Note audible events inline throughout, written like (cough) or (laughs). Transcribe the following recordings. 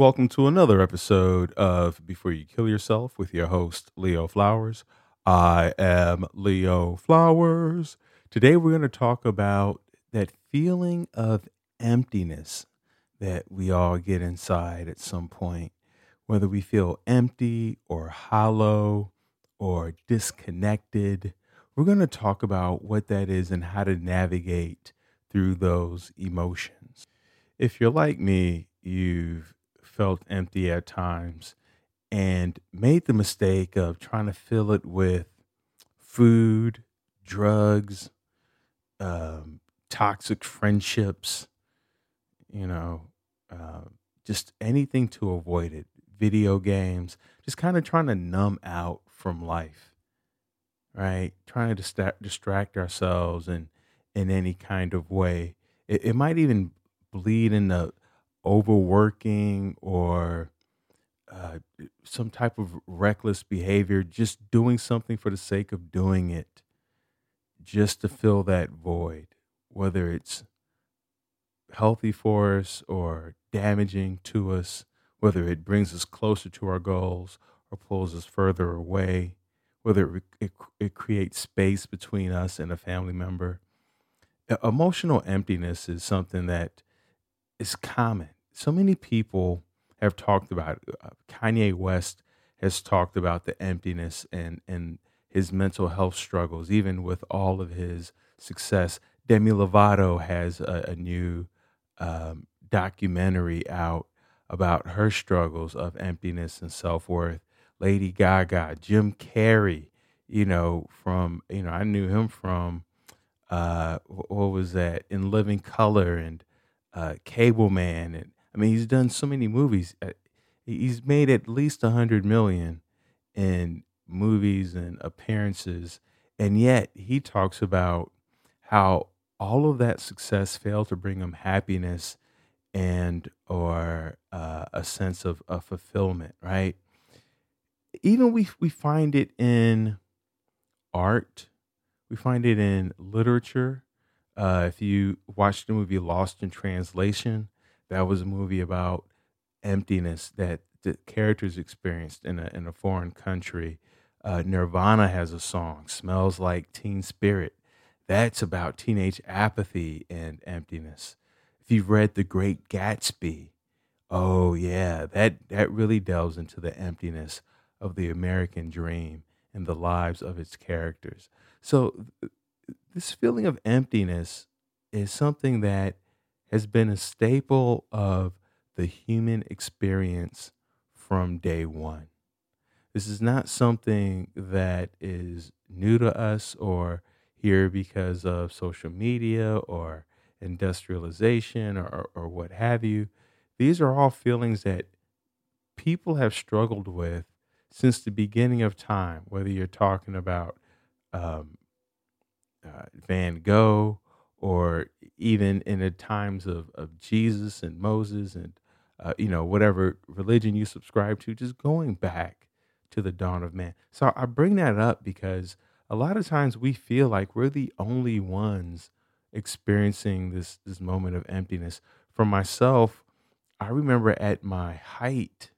Welcome to another episode of Before You Kill Yourself with your host, Leo Flowers. I am Leo Flowers. Today, we're going to talk about that feeling of emptiness that we all get inside at some point, whether we feel empty or hollow or disconnected. We're going to talk about what that is and how to navigate through those emotions. If you're like me, you've felt empty at times and made the mistake of trying to fill it with food, drugs, um, toxic friendships, you know, uh, just anything to avoid it, video games, just kind of trying to numb out from life, right? Trying to distract ourselves in, in any kind of way. It, it might even bleed into overworking or uh, some type of reckless behavior, just doing something for the sake of doing it, just to fill that void, whether it's healthy for us or damaging to us, whether it brings us closer to our goals or pulls us further away, whether it, it, it creates space between us and a family member. Emotional emptiness is something that is common. So many people have talked about it. Uh, Kanye West has talked about the emptiness and, and his mental health struggles, even with all of his success. Demi Lovato has a, a new um, documentary out about her struggles of emptiness and self worth. Lady Gaga, Jim Carrey, you know, from, you know, I knew him from, uh, what was that, In Living Color and uh, Cable Man. And I mean, he's done so many movies. Uh, He's made at least a hundred million in movies and appearances. And yet he talks about how all of that success failed to bring him happiness and or uh, a sense of, of fulfillment, right? Even we we find it in art, we find it in literature. Uh, if you watched the movie Lost in Translation, that was a movie about emptiness that the characters experienced in a in a foreign country. Uh, Nirvana has a song, "Smells Like Teen Spirit." That's about teenage apathy and emptiness. If you've read The Great Gatsby, oh yeah, that that really delves into the emptiness of the American dream and the lives of its characters. So this feeling of emptiness is something that has been a staple of the human experience from day one. This is not something that is new to us or here because of social media or industrialization or, or, what have you. These are all feelings that people have struggled with since the beginning of time, whether you're talking about um, uh, Van Gogh, or even in the times of, of Jesus and Moses and uh, you know whatever religion you subscribe to, just going back to the dawn of man. So I bring that up because a lot of times we feel like we're the only ones experiencing this this moment of emptiness. For myself, I remember at my height,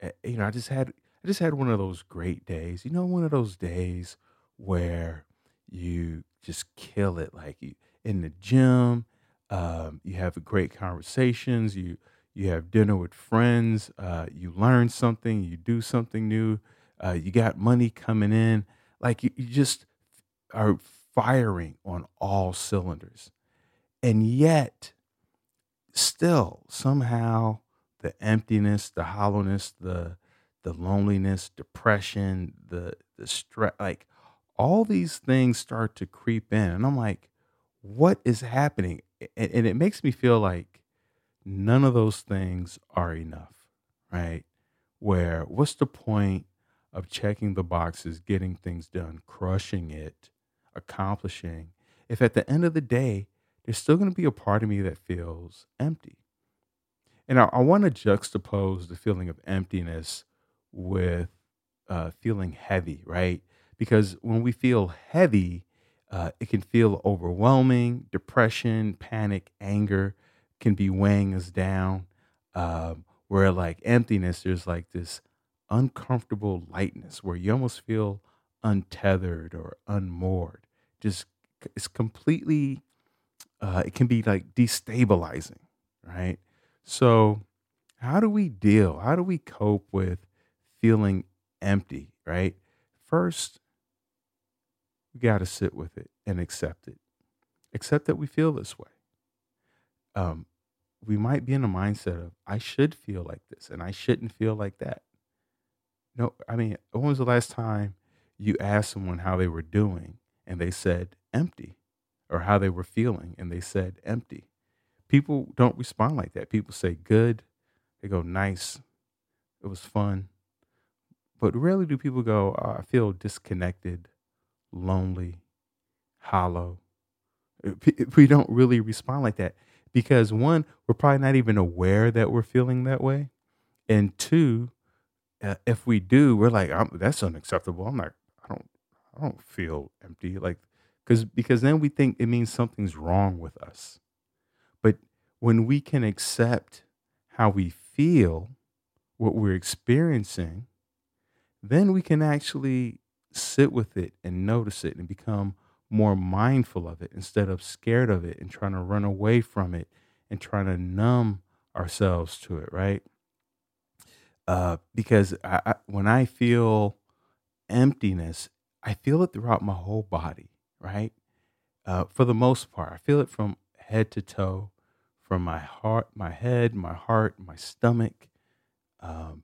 eh, you know, I just had I just had one of those great days. You know, one of those days where you just kill it like you in the gym um, you have great conversations you you have dinner with friends uh, you learn something you do something new uh, you got money coming in. Like you, you just are firing on all cylinders. And yet still somehow the emptiness the hollowness the the loneliness depression the the stress like all these things start to creep in and i'm like what is happening? And, it makes me feel like none of those things are enough right? Where what's the point of checking the boxes getting things done crushing it accomplishing if at the end of the day there's still going to be a part of me that feels empty? And I, I want to juxtapose the feeling of emptiness with uh, feeling heavy, right? Because when we feel heavy, uh, it can feel overwhelming. Depression, panic, anger can be weighing us down. Um, where like emptiness, there's like this uncomfortable lightness where you almost feel untethered or unmoored. Just it's completely uh, it can be like destabilizing, right? So, how do we deal? How do we cope with feeling empty, right? First, we got to sit with it and accept it. Accept that we feel this way. Um, we might be in a mindset of, I should feel like this and I shouldn't feel like that. No, I mean, when was the last time you asked someone how they were doing and they said empty or how they were feeling and they said empty? People don't respond like that. People say good, they go nice, it was fun. But rarely do people go, oh, I feel disconnected, lonely, hollow. We don't really respond like that because one, we're probably not even aware that we're feeling that way. And two, uh, if we do, we're like, that's unacceptable. I'm like, I don't, I don't feel empty. Like, because because then we think it means something's wrong with us. But when we can accept how we feel, what we're experiencing, then we can actually sit with it and notice it and become more mindful of it instead of scared of it and trying to run away from it and trying to numb ourselves to it, right? Uh, because I, I, when I feel emptiness, I feel it throughout my whole body, right? Uh, for the most part, I feel it from head to toe, from my heart, my head, my heart, my stomach. Um,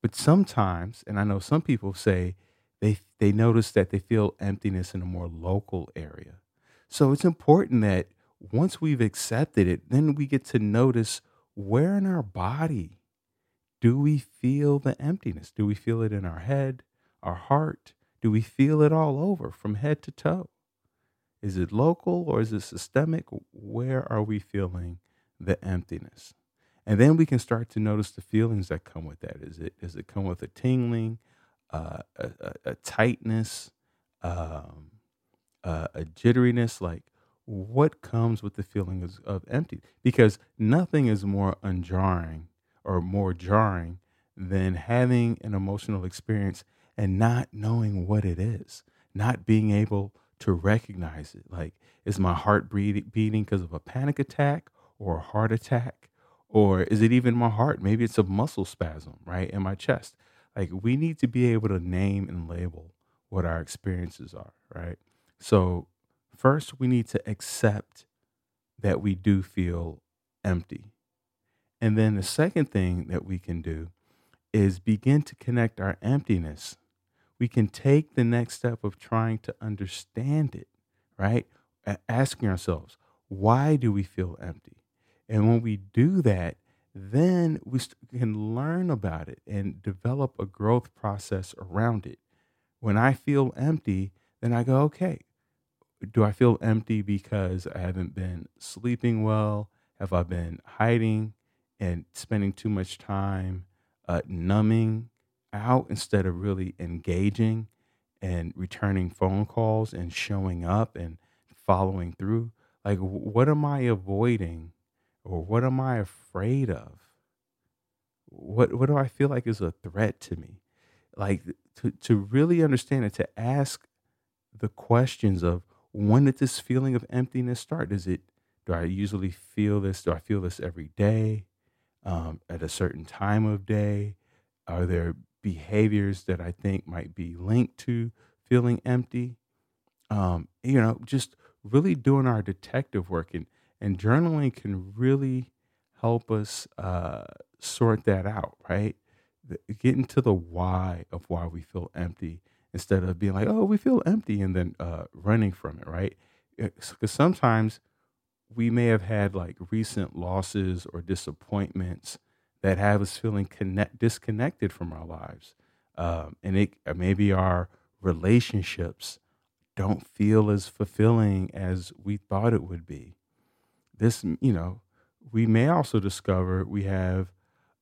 but sometimes, and I know some people say they they notice that they feel emptiness in a more local area. So it's important that once we've accepted it, then we get to notice where in our body do we feel the emptiness? Do we feel it in our head, our heart? Do we feel it all over from head to toe? Is it local or is it systemic? Where are we feeling the emptiness? And then we can start to notice the feelings that come with that. Is it does it come with a tingling, uh, a, a, a, tightness, um, a jitteriness? Like what comes with the feeling of, of empty? Because nothing is more unjarring or more jarring than having an emotional experience and not knowing what it is, not being able to recognize it. Like, is my heart beating because of a panic attack or a heart attack? Or is it even my heart? Maybe it's a muscle spasm, right, in my chest. Like, we need to be able to name and label what our experiences are, right? So, first, we need to accept that we do feel empty. And then the second thing that we can do is begin to connect our emptiness. We can take the next step of trying to understand it, right? Asking ourselves, why do we feel empty? And when we do that, then we can learn about it and develop a growth process around it. When I feel empty, then I go, okay, do I feel empty because I haven't been sleeping well? Have I been hiding? and spending too much time uh, numbing out instead of really engaging and returning phone calls and showing up and following through. Like, what am I avoiding or what am I afraid of? What, what do I feel like is a threat to me? Like, to, to really understand it, to ask the questions of when did this feeling of emptiness start? Does it, do I usually feel this? Do I feel this every day? um, at a certain time of day? Are there behaviors that I think might be linked to feeling empty? Um, you know, just really doing our detective work and, and journaling can really help us uh, sort that out, right? The, getting to the why of why we feel empty instead of being like, oh, we feel empty and then uh, running from it, right? Because sometimes we may have had like recent losses or disappointments that have us feeling connect disconnected from our lives, um, and it uh, maybe our relationships don't feel as fulfilling as we thought it would be. This, you know, we may also discover we have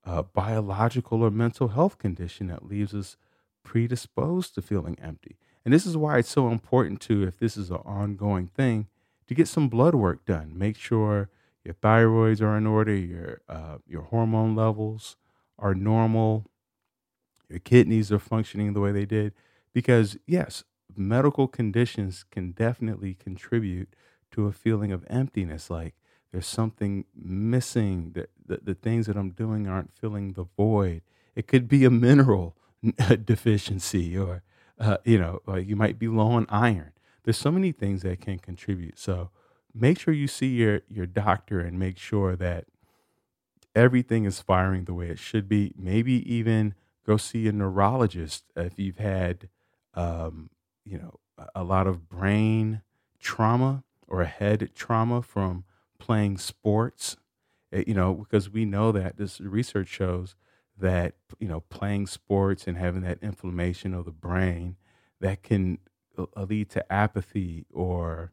a biological or mental health condition that leaves us predisposed to feeling empty. And this is why it's so important to, if this is an ongoing thing, to get some blood work done. Make sure your thyroids are in order, your uh, your hormone levels are normal, your kidneys are functioning the way they did. Because, yes, medical conditions can definitely contribute to a feeling of emptiness. Like there's something missing, that the, the things that I'm doing aren't filling the void. It could be a mineral (laughs) deficiency, or, uh, you know, like you might be low on iron. There's so many things that can contribute. So make sure you see your, your doctor and make sure that everything is firing the way it should be. Maybe even go see a neurologist if you've had, um, you know, a lot of brain trauma or head trauma from playing sports. Eh, you know, because we know that this research shows that you know playing sports and having that inflammation of the brain that can uh, lead to apathy or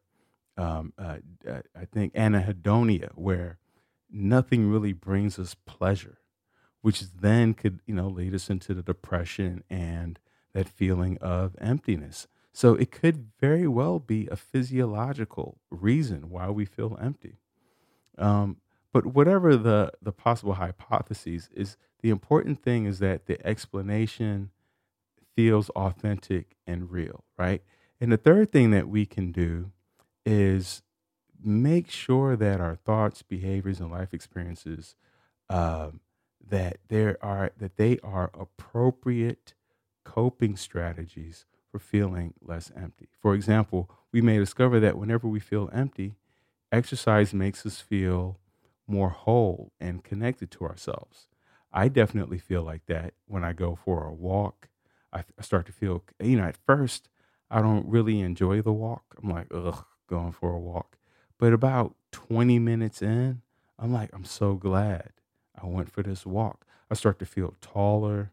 um, uh, uh, I think anhedonia, where nothing really brings us pleasure, which then could, you know, lead us into the depression and that feeling of emptiness. So it could very well be a physiological reason why we feel empty. Um, but whatever the the possible hypotheses is, the important thing is that the explanation feels authentic and real, right? And the third thing that we can do is make sure that our thoughts, behaviors, and life experiences um, that there are that they are appropriate coping strategies for feeling less empty. For example, we may discover that whenever we feel empty, exercise makes us feel more whole and connected to ourselves. I definitely feel like that when I go for a walk. I, I start to feel, you know, at first I don't really enjoy the walk. I'm like, ugh, going for a walk. But about 20 minutes in, I'm like, I'm so glad I went for this walk. I start to feel taller.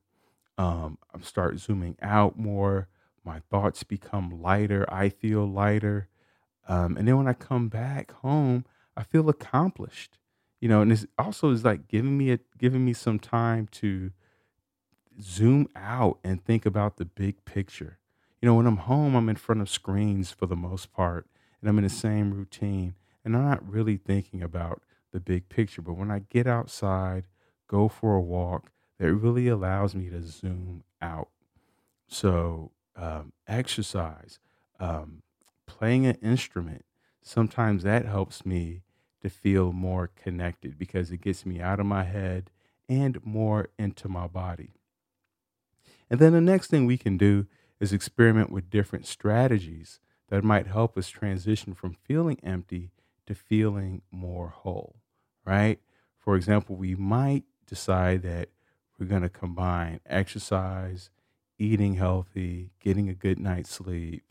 Um, I start zooming out more. My thoughts become lighter. I feel lighter. Um, and then when I come back home, I feel accomplished. You know, and it's also is like giving me a giving me some time to zoom out and think about the big picture. You know, when I'm home, I'm in front of screens for the most part, and I'm in the same routine and I'm not really thinking about the big picture. But when I get outside, go for a walk, that really allows me to zoom out. So, um, exercise, um, playing an instrument, sometimes that helps me to feel more connected because it gets me out of my head and more into my body. And then the next thing we can do is experiment with different strategies that might help us transition from feeling empty to feeling more whole, right? For example, we might decide that we're going to combine exercise, eating healthy, getting a good night's sleep,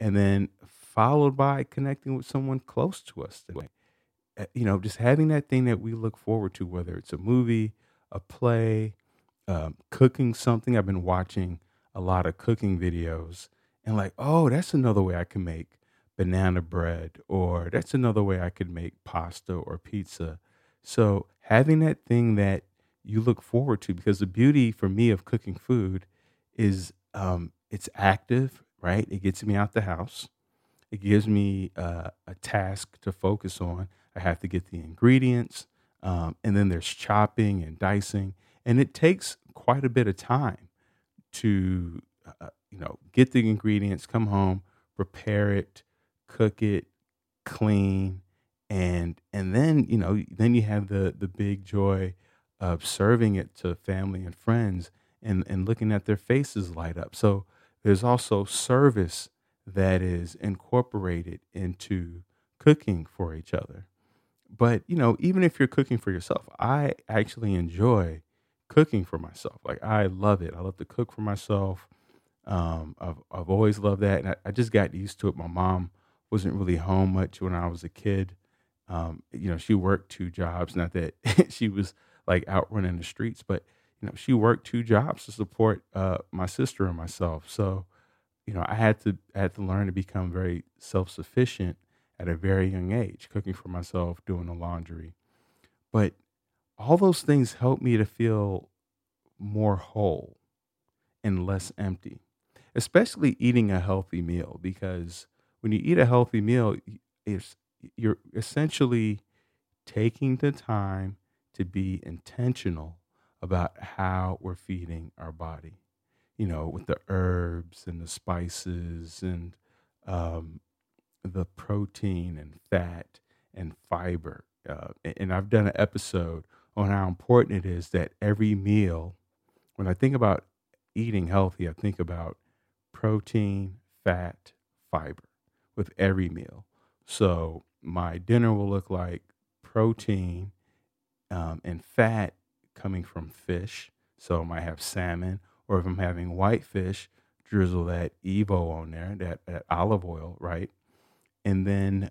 and then followed by connecting with someone close to us. Eh, you know, just having that thing that we look forward to, whether it's a movie, a play, um, cooking something. I've been watching a lot of cooking videos and like, oh, that's another way I can make banana bread, or that's another way I could make pasta or pizza. So having that thing that you look forward to, because the beauty for me of cooking food is um, it's active, right? It gets me out the house. It gives me uh, a task to focus on. I have to get the ingredients, um, and then there's chopping and dicing, and it takes quite a bit of time to uh, you know, get the ingredients, come home, prepare it, cook it, clean, and and then you know, then you have the the big joy of serving it to family and friends and and looking at their faces light up. So there's also service that is incorporated into cooking for each other. But, you know, even if you're cooking for yourself, I actually enjoy cooking for myself. Like I love it. I love to cook for myself. Um, I've I've always loved that, and I, I, just got used to it. My mom wasn't really home much when I was a kid. Um, you know, she worked two jobs. Not that (laughs) she was like out running the streets, but you know, she worked two jobs to support uh, my sister and myself. So, you know, I had to I had to learn to become very self sufficient at a very young age, cooking for myself, doing the laundry. But all those things helped me to feel more whole and less empty especially eating a healthy meal because when you eat a healthy meal you're essentially taking the time to be intentional about how we're feeding our body, you know, with the herbs and the spices and um, the protein and fat and fiber. Uh, and I've done an episode on how important it is that every meal, when I think about eating healthy, I think about protein, fat, fiber with every meal. So my dinner will look like protein um, and fat coming from fish. So I might have salmon, or if I'm having white fish, drizzle that EVOO on there, that, that olive oil, right? And then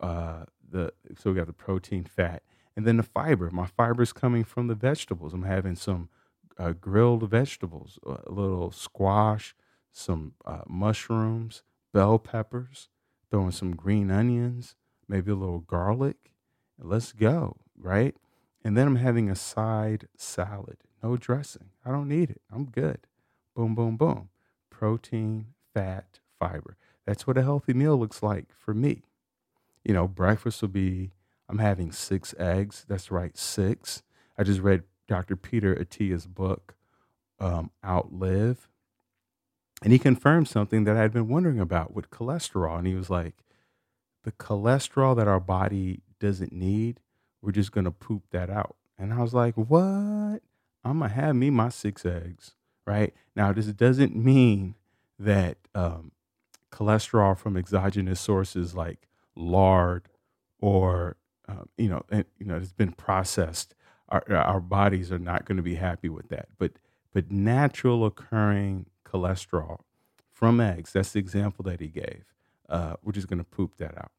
uh, the so we got the protein, fat, and then the fiber. My fiber is coming from the vegetables. I'm having some uh, grilled vegetables, a little squash, some uh, mushrooms, bell peppers, throwing some green onions, maybe a little garlic. Let's go, right? And then I'm having a side salad, no dressing. I don't need it. I'm good. Boom, boom, boom. Protein, fat, fiber. That's what a healthy meal looks like for me. You know, breakfast will be I'm having six eggs. That's right, six. I just read Dr. Peter Attia's book, um, Outlive, and he confirmed something that I'd been wondering about with cholesterol. And he was like, the cholesterol that our body doesn't need, we're just going to poop that out. And I was like, what? I'm going to have me my six eggs, right? Now, this doesn't mean that um, cholesterol from exogenous sources like lard or, um, you know, and, you know, it's been processed. Our, our bodies are not going to be happy with that. But, but natural occurring cholesterol from eggs, that's the example that he gave. Uh, we're just going to poop that out.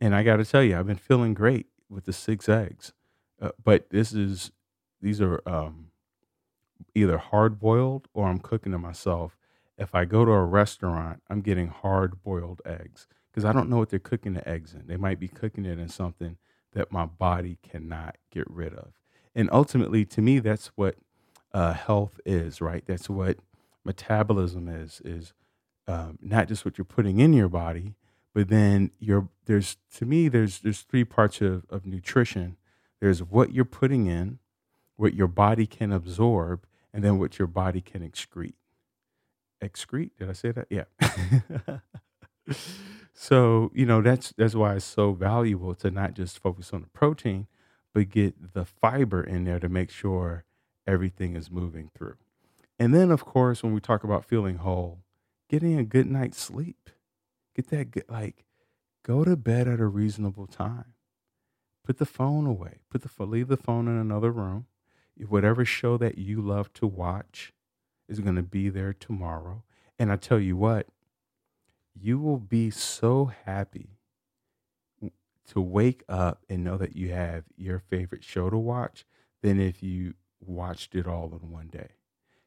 And I got to tell you, I've been feeling great with the six eggs. Uh, but this is, these are um, either hard boiled or I'm cooking them myself. If I go to a restaurant, I'm getting hard boiled eggs because I don't know what they're cooking the eggs in. They might be cooking it in something that my body cannot get rid of. And ultimately, to me, that's what uh, health is, right? That's what metabolism is, is um, not just what you're putting in your body, but then you're, there's, to me, there's, there's three parts of, of nutrition. There's what you're putting in, what your body can absorb, and then what your body can excrete. Excrete? Did I say that? Yeah. (laughs) so, you know, that's that's why it's so valuable to not just focus on the protein, but get the fiber in there to make sure everything is moving through. And then of course, when we talk about feeling whole, getting a good night's sleep. Get that like go to bed at a reasonable time. Put the phone away. Put the leave the phone in another room whatever show that you love to watch is going to be there tomorrow. And I tell you what, you will be so happy to wake up and know that you have your favorite show to watch than if you watched it all in one day.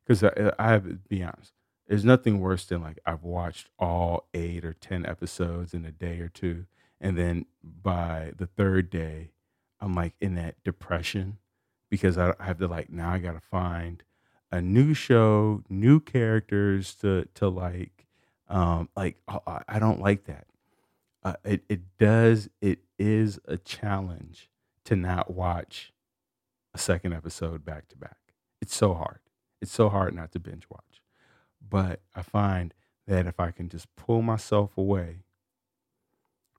Because I, I have to be honest, there's nothing worse than like I've watched all eight or 10 episodes in a day or two. And then by the third day, I'm like in that depression because I, have to like now I got to find a new show, new characters to to like. Um, like I, I don't like that. Uh, it it does it is a challenge to not watch a second episode back to back. It's so hard. It's so hard not to binge watch. But I find that if I can just pull myself away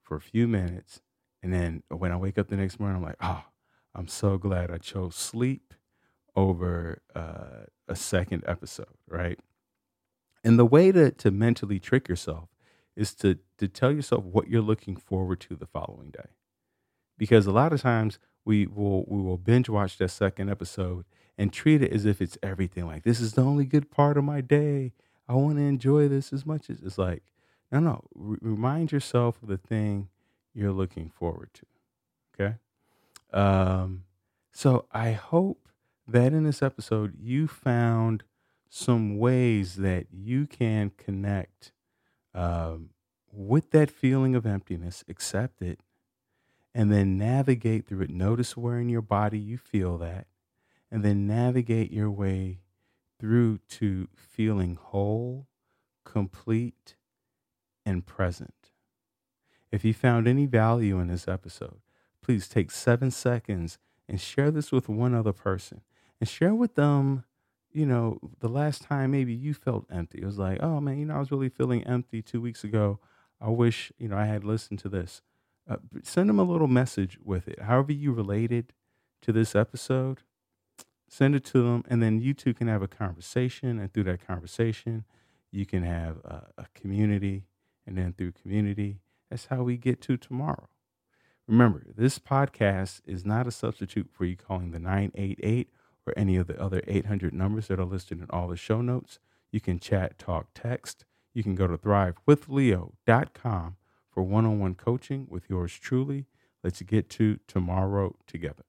for a few minutes, and then when I wake up the next morning, I'm like, oh, I'm so glad I chose sleep over uh, a second episode, right? And the way to, to mentally trick yourself is to, to tell yourself what you're looking forward to the following day. Because a lot of times we will, we will binge watch that second episode and treat it as if it's everything. Like, this is the only good part of my day. I want to enjoy this as much as it's like, no, no. R- remind yourself of the thing you're looking forward to. Okay. Um, so I hope that in this episode you found some ways that you can connect um, with that feeling of emptiness, accept it, and then navigate through it. Notice where in your body you feel that, and then navigate your way through to feeling whole, complete, and present. If you found any value in this episode, please take seven seconds and share this with one other person and share with them, you know, the last time maybe you felt empty. It was like, oh man, you know, I was really feeling empty two weeks ago. I wish, you know, I had listened to this. Uh, send them a little message with it. However you related to this episode, send it to them, and then you two can have a conversation. And through that conversation, you can have a, a community, and then through community, that's how we get to tomorrow. Remember, this podcast is not a substitute for you calling the 988 or any of the other 800 numbers that are listed in all the show notes. You can chat, talk, text. You can go to thrivewithleo.com for one on one coaching with yours truly. Let's get to tomorrow together.